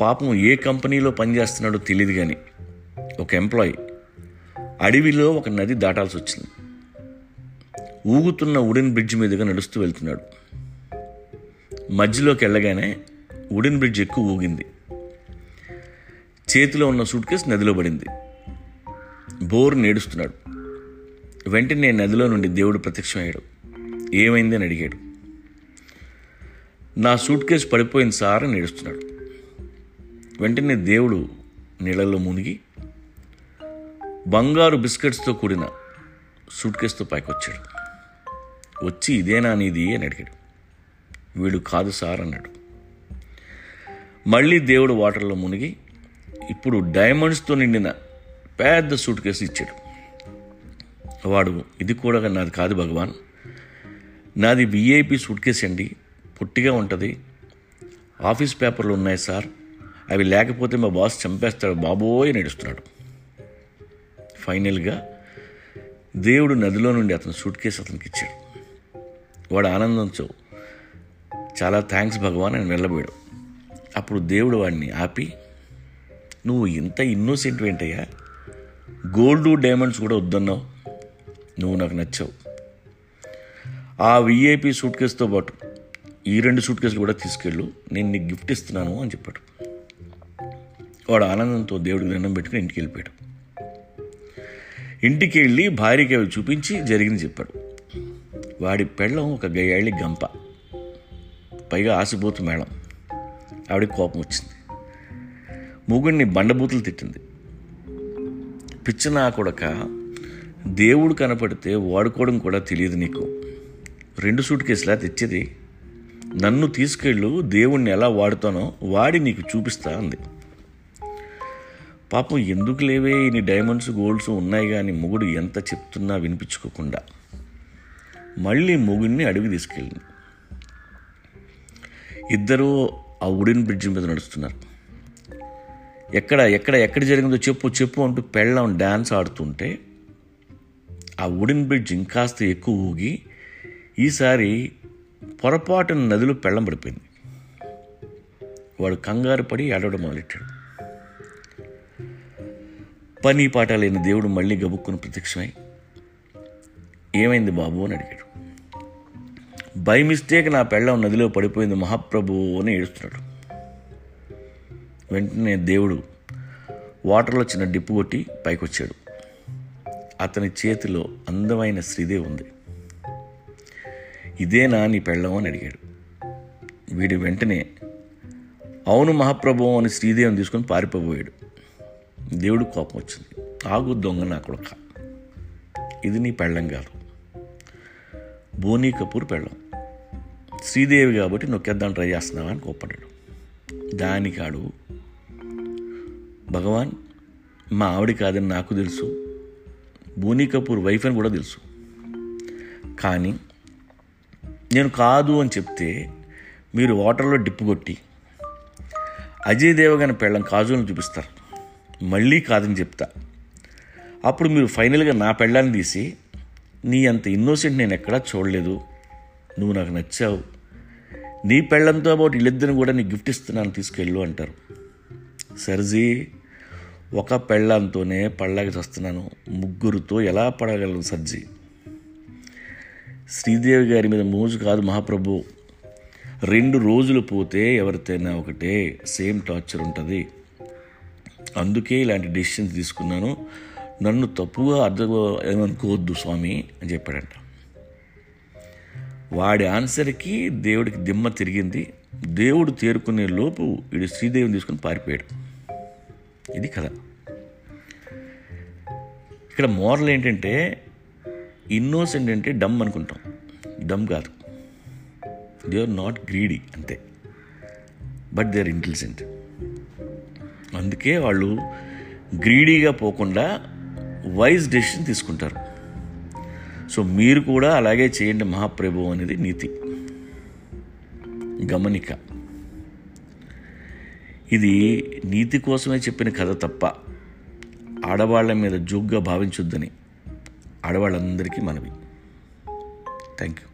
పాపం ఏ కంపెనీలో పనిచేస్తున్నాడో తెలియదు కానీ ఒక ఎంప్లాయీ అడవిలో ఒక నది దాటాల్సి వచ్చింది. ఊగుతున్న వుడెన్ బ్రిడ్జ్ మీదుగా నడుస్తూ వెళ్తున్నాడు. మధ్యలోకి వెళ్ళగానే వుడెన్ బ్రిడ్జ్ ఎక్కువ ఊగింది. చేతిలో ఉన్న సూట్ కేసు నదిలో పడింది. బోర్ నేడుస్తున్నాడు. వెంటనే నదిలో నుండి దేవుడు ప్రత్యక్షమయ్యాడు. ఏమైంది అని అడిగాడు. నా సూట్ కేసు పడిపోయింది సార్ అని ఏడుస్తున్నాడు వెంటనే దేవుడు నీళ్ళల్లో మునిగి బంగారు బిస్కెట్స్తో కూడిన సూట్ కేసుతో పైకొచ్చాడు. వచ్చి ఇదేనా నీది? అని అడిగాడు. వీడు కాదు సార్ అన్నాడు. మళ్ళీ దేవుడు వాటర్లో మునిగి ఇప్పుడు డైమండ్స్తో నిండిన పెద్ద సూట్ కేసు ఇచ్చాడు. వాడు ఇది కూడా నాది కాదు భగవాన్. నాది విఐపి సూట్ కేసు అండి. పొట్టిగా ఉంటుంది. ఆఫీస్ పేపర్లు ఉన్నాయి సార్. అవి లేకపోతే మా బాస్ చంపేస్తాడు. బాబోయ్ నడుస్తున్నాడు. ఫైనల్గా దేవుడు నదిలో నుండి అతను సూట్ కేసు అతనికి ఇచ్చాడు. వాడు ఆనందంతో చాలా థ్యాంక్స్ భగవాన్ అని వెళ్ళబోయాడు. అప్పుడు దేవుడు వాడిని ఆపి నువ్వు ఇంత ఇన్నోసెంట్ ఏంటయ్యా? గోల్డ్ డైమండ్స్ కూడా వద్దన్నావు. నువ్వు నాకు నచ్చావు. ఆ విఐపి సూట్ కేసుతో పాటు ఈ రెండు సూట్ కేసులు కూడా తీసుకెళ్ళు. నేను నీకు గిఫ్ట్ ఇస్తున్నాను అని చెప్పాడు. వాడు ఆనందంతో దేవుడికి దండం పెట్టుకుని ఇంటికి వెళ్ళిపోయాడు. ఇంటికి వెళ్ళి భార్యకి అవి చూపించి జరిగింది చెప్పాడు. వాడి పెళ్ళం ఒక గయ్యాళ్ళి గంప. పైగా ఆసిపోతు మేళం. ఆవిడకి కోపం వచ్చింది. మూగుడిని బండబూతులు తిట్టింది. పిచ్చినా కొడక దేవుడు కనపడితే వాడుకోవడం కూడా తెలియదు నీకు. రెండు సూట్ కేసులా తెచ్చేది. నన్ను తీసుకెళ్ళు దేవుణ్ణి ఎలా వాడుతానో వాడి నీకు చూపిస్తా అంది. పాపం ఎందుకు లేవే? ఇన్ని డైమండ్స్ గోల్డ్స్ ఉన్నాయి కానీ మొగుడు ఎంత చెప్తున్నా వినిపించుకోకుండా. మళ్ళీ మొగుడిని అడవి తీసుకెళ్ళింది. ఇద్దరూ ఆ ఉడిన్ బ్రిడ్జ్ మీద నడుస్తున్నారు. ఎక్కడ ఎక్కడ ఎక్కడ జరిగిందో చెప్పు చెప్పు అంటూ పెళ్ళం డ్యాన్స్ ఆడుతుంటే ఆ ఉడిన్ బ్రిడ్జ్ ఇంకాస్త ఎక్కువ ఊగి ఈసారి పొరపాటున నదిలో పెళ్ళం పడిపోయింది. వాడు కంగారు పడి ఏడవడం మొదలెట్టాడు. పని పాట లేని దేవుడు మళ్ళీ గబుక్కుని ప్రత్యక్షమై ఏమైంది బాబు? అని అడిగాడు. బై మిస్టేక్ నా పెళ్ళం నదిలో పడిపోయింది మహాప్రభు అని ఏడుస్తున్నాడు. వెంటనే దేవుడు వాటర్లో చిన్న డిప్పు కొట్టి పైకొచ్చాడు. అతని చేతిలో అందమైన శ్రీదేవి ఉంది. ఇదేనా నీ పెళ్ళం? అని అడిగాడు. వీడు వెంటనే అవును మహాప్రభు అని శ్రీదేవిని తీసుకొని పారిపోబోయాడు. దేవుడు కోపం వచ్చింది. ఆగు దొంగ నా కొడుక. ఇది నీ పెళ్ళం కాదు. బోనీ కపూర్ పెళ్ళం. శ్రీదేవి కాబట్టి నొక్కేద్దాం ట్రై చేస్తున్నావా అని కోప్పడ్డాడు. దానికాడు. భగవాన్ మా ఆవిడ కాదని నాకు తెలుసు. బోనీ కపూర్ వైఫ్ అని కూడా తెలుసు. కానీ నేను కాదు అని చెప్తే మీరు వాటర్లో డిప్పు కొట్టి అజయ్ దేవగన్ పెళ్ళం కాజులను చూపిస్తారు. మళ్ళీ కాదని చెప్తా. అప్పుడు మీరు ఫైనల్గా నా పెళ్ళాన్ని తీసి నీ అంత ఇన్నోసెంట్ నేను ఎక్కడా చూడలేదు. నువ్వు నాకు నచ్చావు. నీ పెళ్ళంతో పాటు వీళ్ళిద్దరిని కూడా నీకు గిఫ్ట్ ఇస్తున్నాను తీసుకెళ్ళు అంటారు. సర్జీ ఒక పెళ్ళంతోనే పళ్ళకి చస్తున్నాను. ముగ్గురుతో ఎలా పడగలను సర్జీ? శ్రీదేవి గారి మీద మోజు కాదు మహాప్రభు. రెండు రోజులు పోతే ఎవరితోనైనా ఒకటే సేమ్ టార్చర్ ఉంటుంది. అందుకే ఇలాంటి డెసిషన్స్ తీసుకున్నాను. నన్ను తప్పుగా అర్థం ఏమనుకోవద్దు స్వామి అని చెప్పాడంట. వాడి ఆన్సర్కి దేవుడికి దిమ్మ తిరిగింది. దేవుడు తేరుకునే లోపు వీడు శ్రీదేవిని తీసుకుని పారిపోయాడు. ఇది కథ. ఇక్కడ మోరల్ ఏంటంటే ఇన్నోసెంట్ అంటే డమ్ అనుకుంటాం. డమ్ కాదు. దే ఆర్ నాట్ గ్రీడీ అంతే. బట్ దే ఆర్ ఇంటెలిజెంట్ అందుకే వాళ్ళు గ్రీడీగా పోకుండా వైజ్ డెసిషన్ తీసుకుంటారు. సో మీరు కూడా అలాగే చేయండి మహాప్రభు అనేది నీతి. గమనిక. ఇది నీతి కోసమే చెప్పిన కథ తప్ప ఆడవాళ్ళ మీద జోగ్గా భావించొద్దని ఆడవాళ్ళందరికీ మనవి. Thank you